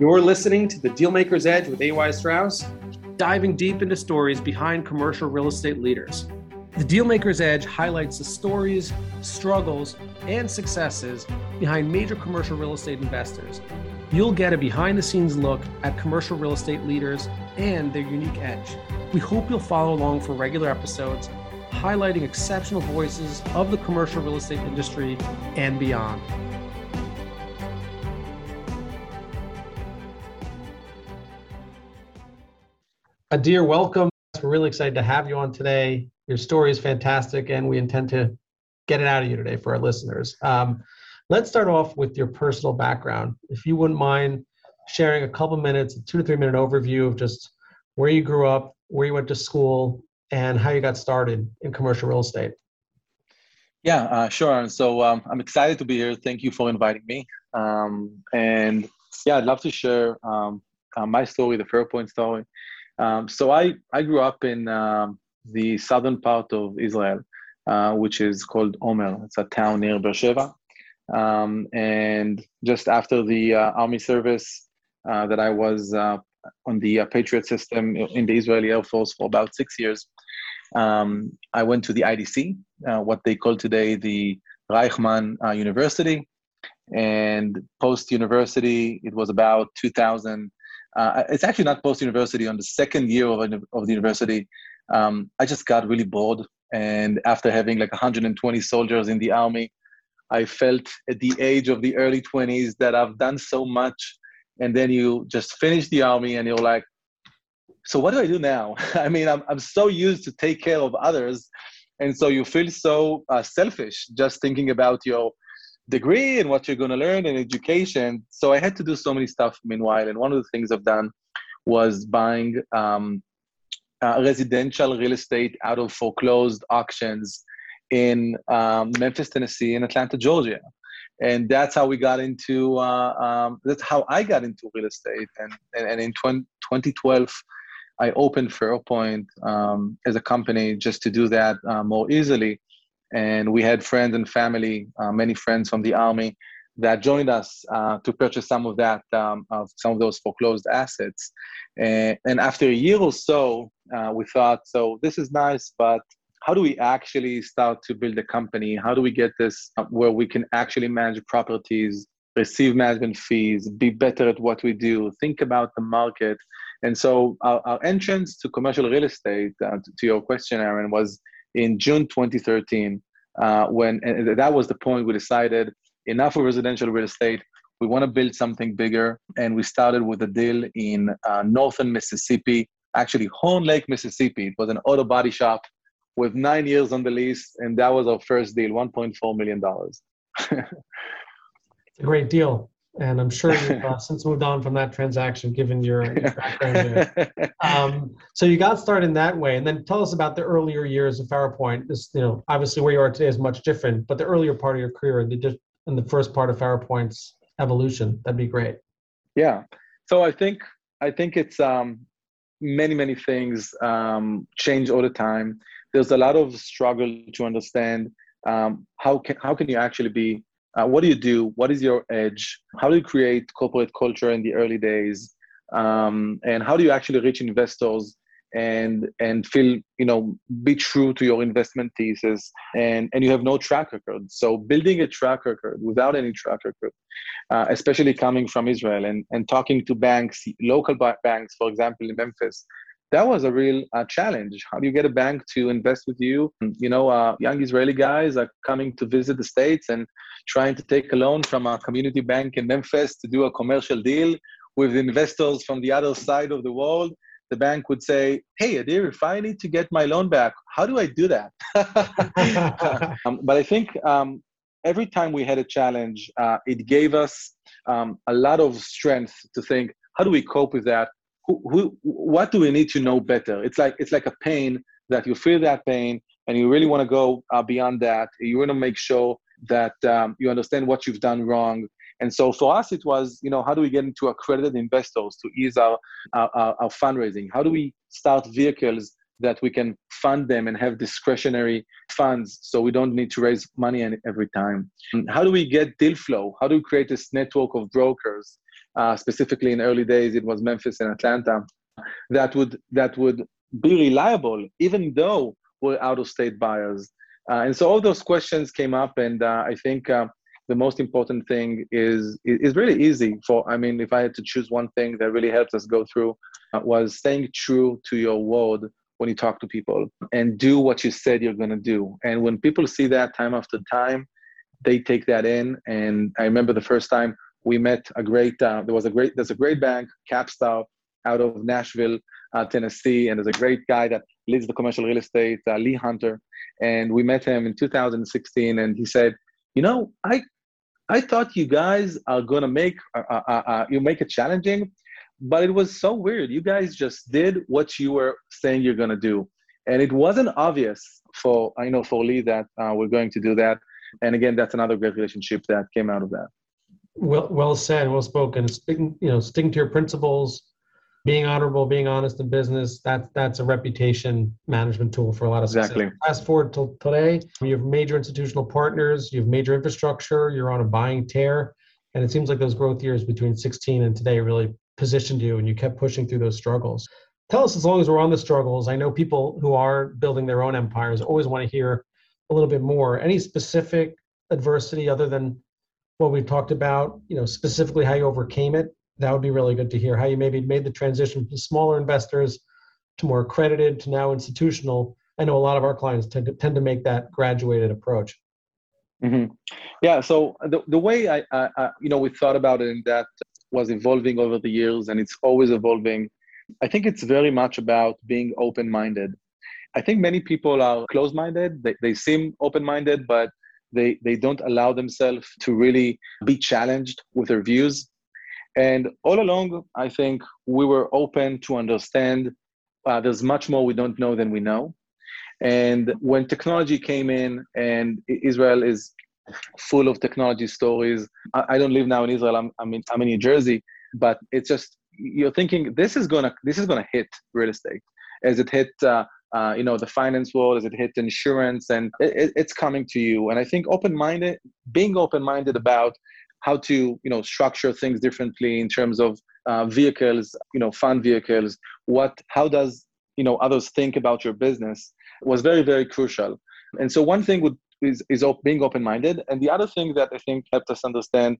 You're listening to the Dealmaker's Edge with AY Strauss, diving deep into stories behind commercial real estate leaders. The Dealmaker's Edge highlights the stories, struggles, and successes behind major commercial real estate investors. You'll get a behind the scenes look at commercial real estate leaders and their unique edge. We hope you'll follow along for regular episodes highlighting exceptional voices of the commercial real estate industry and beyond. Adir, welcome. We're really excited to have you on today. Your story is fantastic, and we intend to get it out of you today for our listeners. Um, let's start off with your personal background. If you wouldn't mind sharing a couple minutes, a two to three minute overview of just where you grew up, where you went to school, and how you got started in commercial real estate. Yeah, uh, sure. So um, I'm excited to be here. Thank you for inviting me. Um, and yeah, I'd love to share um, uh, my story, the Faropoint story. Um, so I, I grew up in um, the southern part of Israel, uh, which is called Omer. It's a town near Beersheba. Um, and just after the uh, army service uh, that I was uh, on the uh, Patriot system in the Israeli Air Force for about six years, um, I went to the IDC, uh, what they call today the Reichman University. And post university, it was about 2000. Uh, it's actually not post university. On the second year of, of the university, um, I just got really bored. And after having like 120 soldiers in the army, I felt at the age of the early 20s that I've done so much. And then you just finish the army and you're like, so what do I do now? I mean, I'm, I'm so used to take care of others. And so you feel so uh, selfish just thinking about your degree and what you're going to learn in education. So I had to do so many stuff meanwhile. And one of the things I've done was buying um, uh, residential real estate out of foreclosed auctions in um, Memphis, Tennessee, and Atlanta, Georgia. And that's how we got into, uh, um, that's how I got into real estate. And, and, and in 20, 2012, I opened Faropoint um, as a company just to do that uh, more easily. And we had friends and family, uh, many friends from the army, that joined us uh, to purchase some of that, um, of some of those foreclosed assets. And, and after a year or so, uh, we thought, so this is nice, but how do we actually start to build a company? How do we get this where we can actually manage properties, receive management fees, be better at what we do, think about the market? And so our, our entrance to commercial real estate, uh, to, to, your question, Aaron, was in June 2013, uh, when that was the point we decided enough of residential real estate. We want to build something bigger, and we started with a deal in uh, northern Mississippi, actually Horn Lake, Mississippi. It was an auto body shop with nine years on the lease, and that was our first deal, 1.4 million dollars. it's a great deal and I'm sure you've uh, since moved on from that transaction, given your, your background there. Um, so you got started in that way, and then tell us about the earlier years of Faropoint. This, you know, obviously where you are today is much different, but the earlier part of your career, the in the first part of Faropoint's evolution, that'd be great. Yeah. So I think I think it's um, many many things um, change all the time. There's a lot of struggle to understand um, how can how can you actually be uh, what do you do? What is your edge? How do you create corporate culture in the early days? Um, and how do you actually reach investors and and feel you know be true to your investment thesis and and you have no track record so building a track record without any track record uh, especially coming from israel and and talking to banks local banks for example in memphis that was a real uh, challenge. How do you get a bank to invest with you? You know, uh, young Israeli guys are coming to visit the States and trying to take a loan from a community bank in Memphis to do a commercial deal with investors from the other side of the world. The bank would say, Hey, Adir, if I need to get my loan back, how do I do that? um, but I think um, every time we had a challenge, uh, it gave us um, a lot of strength to think, how do we cope with that? Who, who, what do we need to know better? It's like it's like a pain that you feel that pain, and you really want to go uh, beyond that. You want to make sure that um, you understand what you've done wrong. And so for us, it was, you know, how do we get into accredited investors to ease our, our, our fundraising? How do we start vehicles that we can fund them and have discretionary funds so we don't need to raise money every time. How do we get deal flow? How do we create this network of brokers? Uh, specifically in early days, it was Memphis and Atlanta that would that would be reliable, even though we're out of state buyers. Uh, and so all those questions came up, and uh, I think uh, the most important thing is is really easy. For I mean, if I had to choose one thing that really helped us go through, uh, was staying true to your word when you talk to people and do what you said you're going to do. And when people see that time after time, they take that in. And I remember the first time we met a great, uh, there was a great, there's a great bank, Capstar, out of Nashville, uh, Tennessee, and there's a great guy that leads the commercial real estate, uh, Lee Hunter. And we met him in 2016, and he said, "You know, I, I thought you guys are gonna make, uh, uh, uh, uh you make it challenging, but it was so weird. You guys just did what you were saying you're gonna do, and it wasn't obvious for I know for Lee that uh, we're going to do that. And again, that's another great relationship that came out of that. Well, well said, well spoken. Sticking, you know, sticking to your principles, being honorable, being honest in business. That's that's a reputation management tool for a lot of success. Exactly. Fast forward to today, you have major institutional partners, you have major infrastructure, you're on a buying tear, and it seems like those growth years between 16 and today really positioned you and you kept pushing through those struggles. Tell us, as long as we're on the struggles, I know people who are building their own empires always want to hear a little bit more. Any specific adversity other than what we've talked about, you know, specifically how you overcame it? That would be really good to hear how you maybe made the transition from smaller investors to more accredited to now institutional. I know a lot of our clients tend to, tend to make that graduated approach. Mm-hmm. Yeah. So the, the way I, I, I, you know, we thought about it in that was evolving over the years and it's always evolving. I think it's very much about being open minded. I think many people are closed minded, they, they seem open minded, but they, they don't allow themselves to really be challenged with their views. And all along, I think we were open to understand uh, there's much more we don't know than we know. And when technology came in, and Israel is full of technology stories. I, I don't live now in Israel. I'm, I'm in, I'm in New Jersey, but it's just you're thinking this is gonna this is gonna hit real estate as it hit uh, uh, you know the finance world as it hit insurance and it, it's coming to you and i think open-minded being open-minded about how to you know structure things differently in terms of uh, vehicles you know fund vehicles what how does you know others think about your business was very very crucial and so one thing would is, is being open-minded. And the other thing that I think helped us understand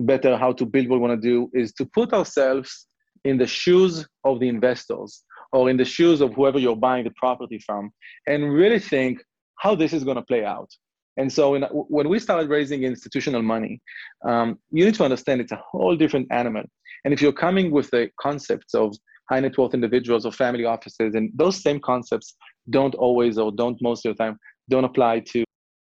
better how to build what we want to do is to put ourselves in the shoes of the investors or in the shoes of whoever you're buying the property from and really think how this is going to play out. And so in, when we started raising institutional money, um, you need to understand it's a whole different animal. And if you're coming with the concepts of high net worth individuals or family offices, and those same concepts don't always or don't most of the time don't apply to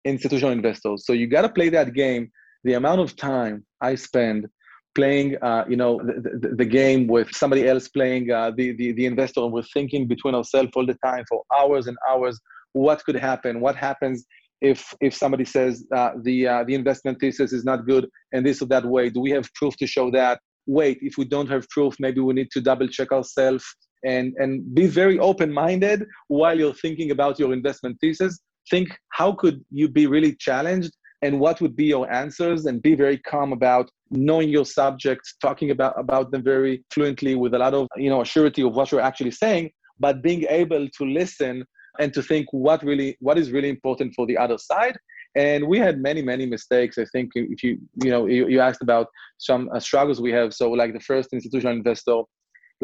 institutional investors. So you got to play that game. The amount of time I spend playing, uh, you know, the, the, the, game with somebody else playing uh, the, the, the investor, and we're thinking between ourselves all the time for hours and hours. What could happen? What happens if if somebody says uh, the uh, the investment thesis is not good and this or that way? Do we have proof to show that? Wait, if we don't have proof, maybe we need to double check ourselves and and be very open minded while you're thinking about your investment thesis think how could you be really challenged and what would be your answers and be very calm about knowing your subjects talking about about them very fluently with a lot of you know surety of what you're actually saying but being able to listen and to think what really what is really important for the other side. And we had many many mistakes. I think if you you know you, you asked about some uh, struggles we have. So like the first institutional investor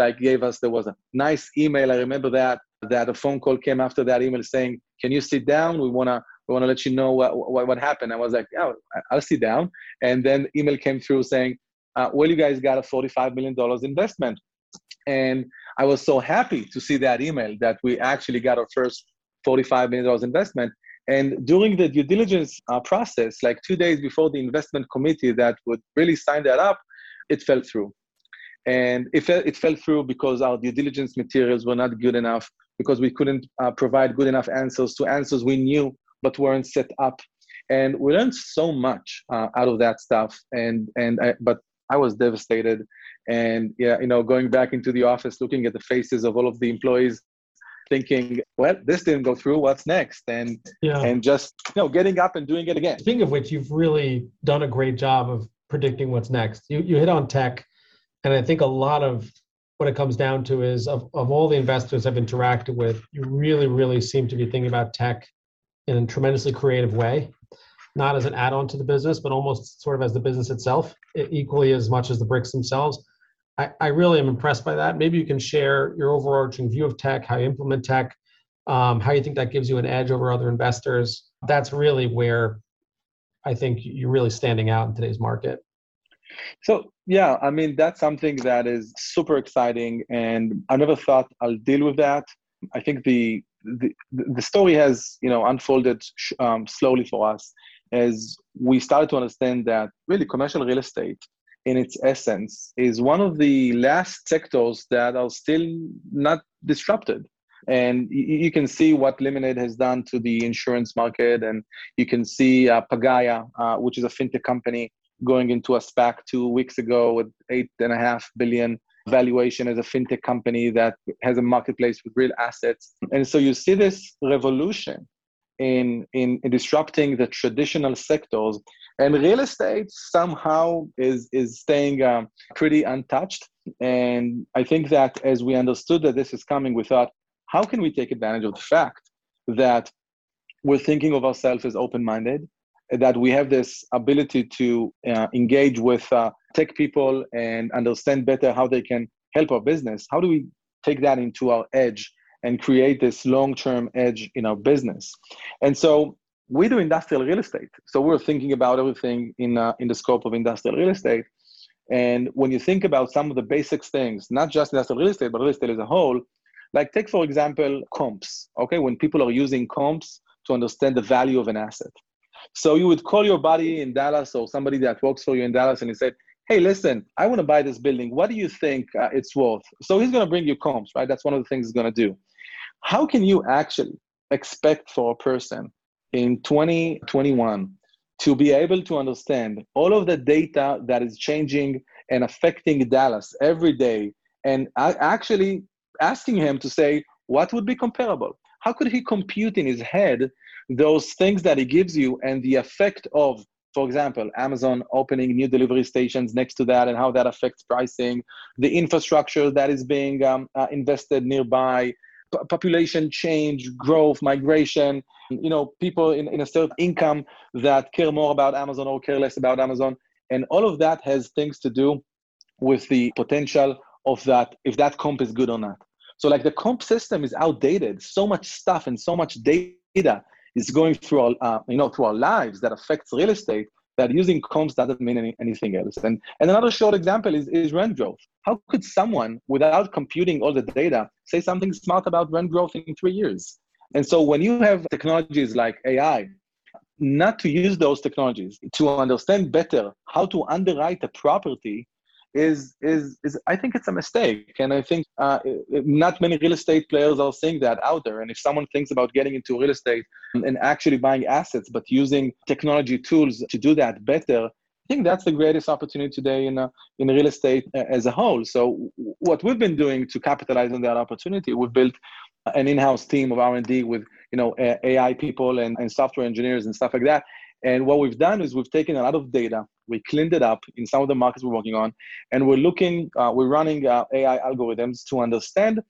like gave us there was a nice email i remember that that a phone call came after that email saying, "Can you sit down? We wanna we wanna let you know what what, what happened." I was like, "Oh, I'll sit down." And then email came through saying, uh, "Well, you guys got a forty-five million dollars investment," and I was so happy to see that email that we actually got our first forty-five million dollars investment. And during the due diligence uh, process, like two days before the investment committee that would really sign that up, it fell through. And it fell, it fell through because our due diligence materials were not good enough because we couldn't uh, provide good enough answers to answers we knew but weren't set up and we learned so much uh, out of that stuff and and I, but i was devastated and yeah you know going back into the office looking at the faces of all of the employees thinking, well, this didn't go through. What's next? And yeah. and just you know, getting up and doing it again. Speaking of which, you've really done a great job of predicting what's next. You you hit on tech, and I think a lot of what it comes down to is of, of all the investors I've interacted with, you really, really seem to be thinking about tech in a tremendously creative way, not as an add-on to the business, but almost sort of as the business itself, equally as much as the bricks themselves. I, I really am impressed by that. Maybe you can share your overarching view of tech, how you implement tech, um, how you think that gives you an edge over other investors. That's really where I think you're really standing out in today's market. So yeah, I mean that's something that is super exciting, and I never thought I'll deal with that. I think the the, the story has you know unfolded um, slowly for us as we started to understand that really commercial real estate in its essence is one of the last sectors that are still not disrupted and you, can see what Lemonade has done to the insurance market, and you can see uh, Pagaya, uh, which is a fintech company, going into a SPAC two weeks ago with eight and a half billion valuation as a fintech company that has a marketplace with real assets. And so you see this revolution in, in, in disrupting the traditional sectors. And real estate somehow is, is staying um, pretty untouched. And I think that as we understood that this is coming, we thought, how can we take advantage of the fact that we're thinking of ourselves as open minded? That we have this ability to uh, engage with uh, tech people and understand better how they can help our business. How do we take that into our edge and create this long-term edge in our business? And so we do industrial real estate. So we're thinking about everything in, uh, in the scope of industrial real estate. And when you think about some of the basic things not just industrial real estate but real estate as a whole like take for example comps okay? When people are using comps to understand the value of an asset so you would call your buddy in Dallas or somebody that works for you in Dallas and he said, hey, listen, I want to buy this building. What do you think uh, it's worth? So he's going to bring you comps, right? That's one of the things he's going to do. How can you actually expect for a person in 2021 to be able to understand all of the data that is changing and affecting Dallas every day and actually asking him to say, what would be comparable? How could he compute in his head those things that it gives you and the effect of for example amazon opening new delivery stations next to that and how that affects pricing the infrastructure that is being um, uh, invested nearby p- population change growth migration you know people in, in a certain income that care more about amazon or care less about amazon. And all of that has things to do with the potential of that if that comp is good or not. So like the comp system is outdated. So much stuff and so much data is going through our, uh, you know, through our lives that affects real estate, that using comps doesn't mean any, anything else. And, and another short example is, is rent growth. How could someone, without computing all the data, say something smart about rent growth in three years? And so when you have technologies like AI, not to use those technologies to understand better how to underwrite a property is is is I think it's a mistake, and I think uh, not many real estate players are seeing that out there. And if someone thinks about getting into real estate and actually buying assets, but using technology tools to do that better, I think that's the greatest opportunity today in uh, in real estate uh, as a whole. So what we've been doing to capitalize on that opportunity, we've built an in-house team of R&D with you know AI people and, and software engineers and stuff like that. And what we've done is we've taken a lot of data we cleaned it up in some of the markets we're working on, and we're looking, uh, we're running uh, AI algorithms to understand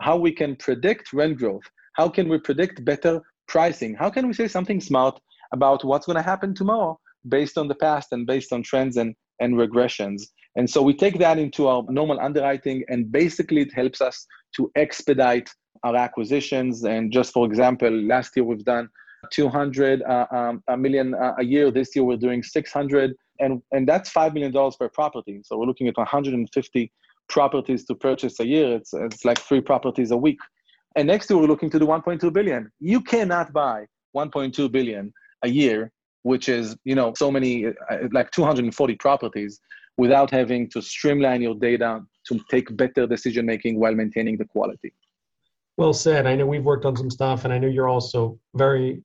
how we can predict rent growth. How can we predict better pricing? How can we say something smart about what's going to happen tomorrow based on the past and based on trends and, and regressions? And so we take that into our normal underwriting, and basically it helps us to expedite our acquisitions. And just for example, last year we've done 200 uh, um, a million uh, a year. This year we're doing 600 and and that's five million dollars per property. So we're looking at 150 properties to purchase a year. It's it's like three properties a week. And next year we're looking to do 1.2 billion. You cannot buy 1.2 billion a year, which is you know so many uh, like 240 properties, without having to streamline your data to take better decision making while maintaining the quality. Well said. I know we've worked on some stuff, and I know you're also very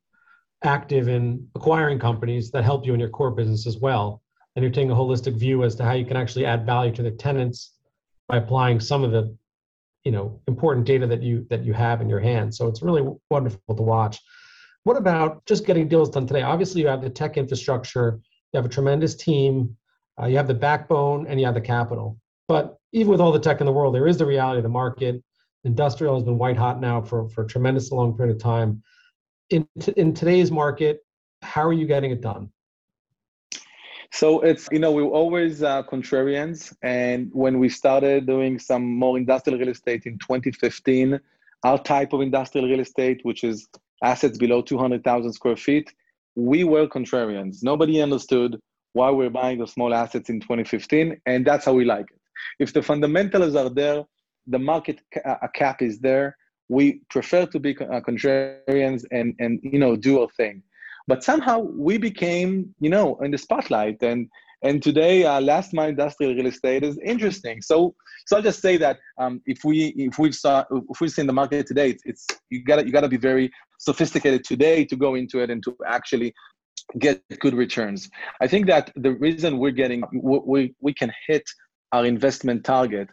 active in acquiring companies that help you in your core business as well and you're taking a holistic view as to how you can actually add value to the tenants by applying some of the you know important data that you that you have in your hands. So it's really wonderful to watch. What about just getting deals done today? Obviously, you have the tech infrastructure, you have a tremendous team, uh, you have the backbone, and you have the capital. But even with all the tech in the world, there is the reality of the market. Industrial has been white hot now for, for a tremendous long period of time. In, t- in today's market, how are you getting it done? So it's, you know, we are always uh, contrarians. And when we started doing some more industrial real estate in 2015, our type of industrial real estate, which is assets below 200,000 square feet, we were contrarians. Nobody understood why we're buying the small assets in 2015, and that's how we like it. If the fundamentals are there, the market ca- cap is there. We prefer to be uh, contrarians and and you know do our thing, but somehow we became you know in the spotlight and and today uh, last mile industrial real estate is interesting. So so I'll just say that um, if we if we saw if we see in the market today, it's, it's you gotta you gotta be very sophisticated today to go into it and to actually get good returns. I think that the reason we're getting we we can hit our investment target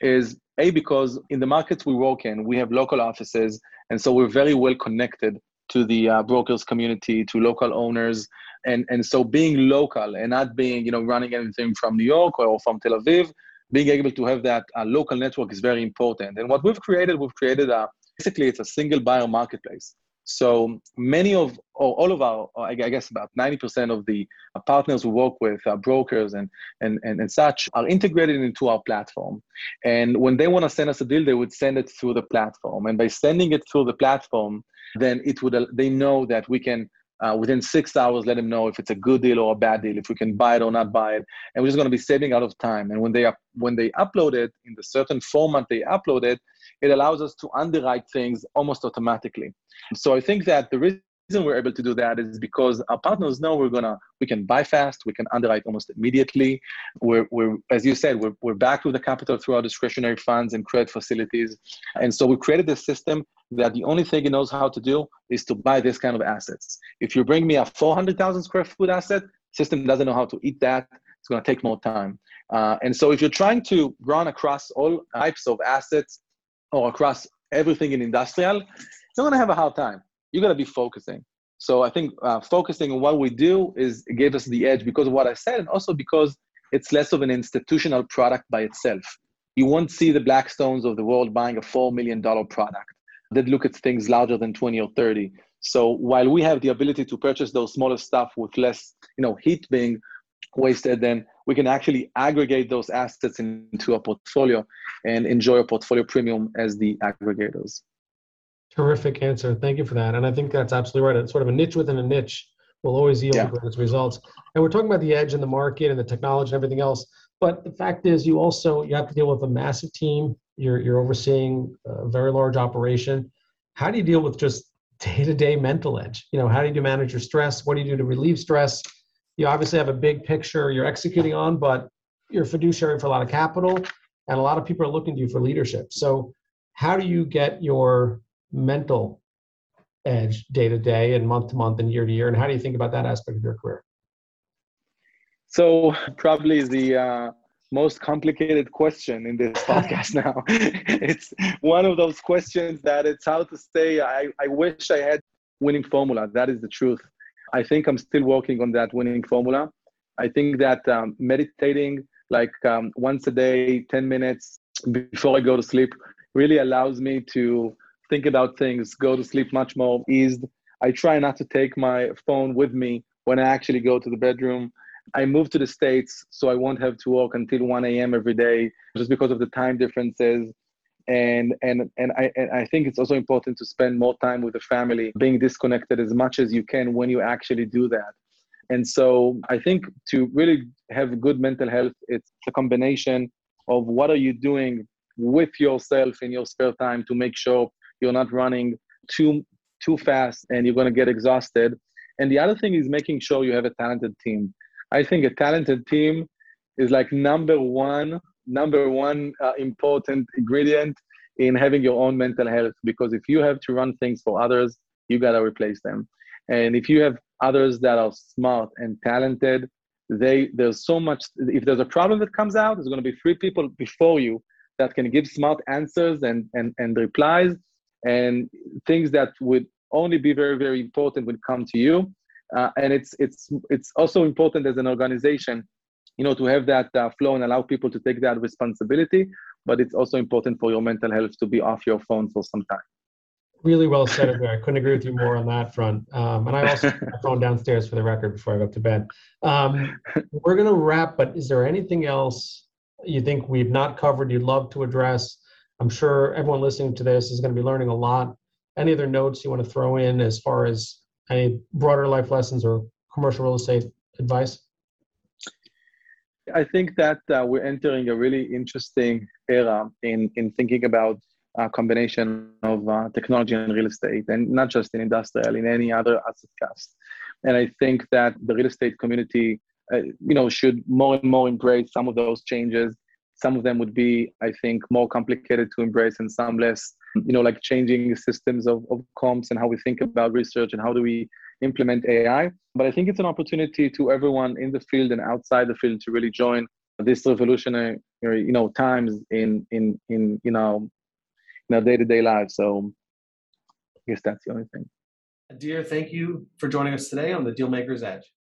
is a because in the markets we work in we have local offices and so we're very well connected to the uh, brokers community to local owners and and so being local and not being you know running anything from new york or from tel aviv being able to have that uh, local network is very important. And what we've created we've created a basically it's a single buyer marketplace so many of, or all of our, I guess about 90% of the partners we work with, uh, brokers and, and, and, and such, are integrated into our platform. And when they want to send us a deal, they would send it through the platform. And by sending it through the platform, then it would, they know that we can uh, within six hours let them know if it's a good deal or a bad deal if we can buy it or not buy it and we're just going to be saving out of time and when they when they upload it in the certain format they upload it it allows us to underwrite things almost automatically. So I think that the reason we're able to do that is because our partners know we're gonna we can buy fast, we can underwrite almost immediately. We're, we're as you said, we're, we're backed with the capital through our discretionary funds and credit facilities. And so we created this system that the only thing it knows how to do is to buy this kind of assets. If you bring me a 400,000 square foot asset, system doesn't know how to eat that. It's going to take more time. Uh, and so if you're trying to run across all types of assets or across everything in industrial, you're going to have a hard time. You're going to be focusing. So I think uh, focusing on what we do is gave us the edge because of what I said, and also because it's less of an institutional product by itself. You won't see the Blackstones of the world buying a $4 million product that look at things larger than 20 or 30. So while we have the ability to purchase those smaller stuff with less, you know, heat being wasted, then we can actually aggregate those assets into a portfolio and enjoy a portfolio premium as the aggregators. Terrific answer. Thank you for that. And I think that's absolutely right. It's sort of a niche within a niche will always yield yeah. the greatest results. And we're talking about the edge in the market and the technology and everything else. But the fact is, you also you have to deal with a massive team. You're you're overseeing a very large operation. How do you deal with just day-to-day mental edge? You know, how do you manage your stress? What do you do to relieve stress? you obviously have a big picture you're executing on, but you're fiduciary for a lot of capital, and a lot of people are looking to you for leadership. So, how do you get your mental edge day to day and month to month and year to year, and how do you think about that aspect of your career? So, probably the uh, most complicated question in this podcast now. it's one of those questions that it's how to say. I, I wish I had winning formula. That is the truth. I think I'm still working on that winning formula. I think that um, meditating like um, once a day, 10 minutes before I go to sleep, really allows me to think about things, go to sleep much more eased. I try not to take my phone with me when I actually go to the bedroom. I moved to the States, so I won't have to work until 1 a.m. every day just because of the time differences and and and I and I think it's also important to spend more time with the family, being disconnected as much as you can when you actually do that. And so I think to really have good mental health, it's a combination of what are you doing with yourself in your spare time to make sure you're not running too too fast and you're going to get exhausted. And the other thing is making sure you have a talented team. I think a talented team is like number one number one uh, important ingredient in having your own mental health because if you have to run things for others you got to replace them and if you have others that are smart and talented they there's so much if there's a problem that comes out there's going to be three people before you that can give smart answers and, and, and replies and things that would only be very, very important would come to you. Uh, and it's, it's, it's also important as an organization, you know, to have that uh, flow and allow people to take that responsibility. But it's also important for your mental health to be off your phone for some time. Really well said there. I couldn't agree with you more on that front. Um, and I also put my phone downstairs for the record before I go to bed. Um, we're going to wrap, but is there anything else you think we've not covered you'd love to address? I'm sure everyone listening to this is going to be learning a lot. Any other notes you want to throw in as far as any broader life lessons or commercial real estate advice? I think that uh, we're entering a really interesting era in, in thinking about a combination of uh, technology and real estate, and not just in industrial, in any other asset class. And I think that the real estate community, uh, you know, should more and more embrace some of those changes. Some of them would be, I think, more complicated to embrace, and some less. You know, like changing systems of, of comps and how we think about research and how do we implement AI. But I think it's an opportunity to everyone in the field and outside the field to really join this revolutionary, you know, times in in in you know in our day-to-day lives. So I guess that's the only thing. Adir, thank you for joining us today on the Dealmaker's Edge.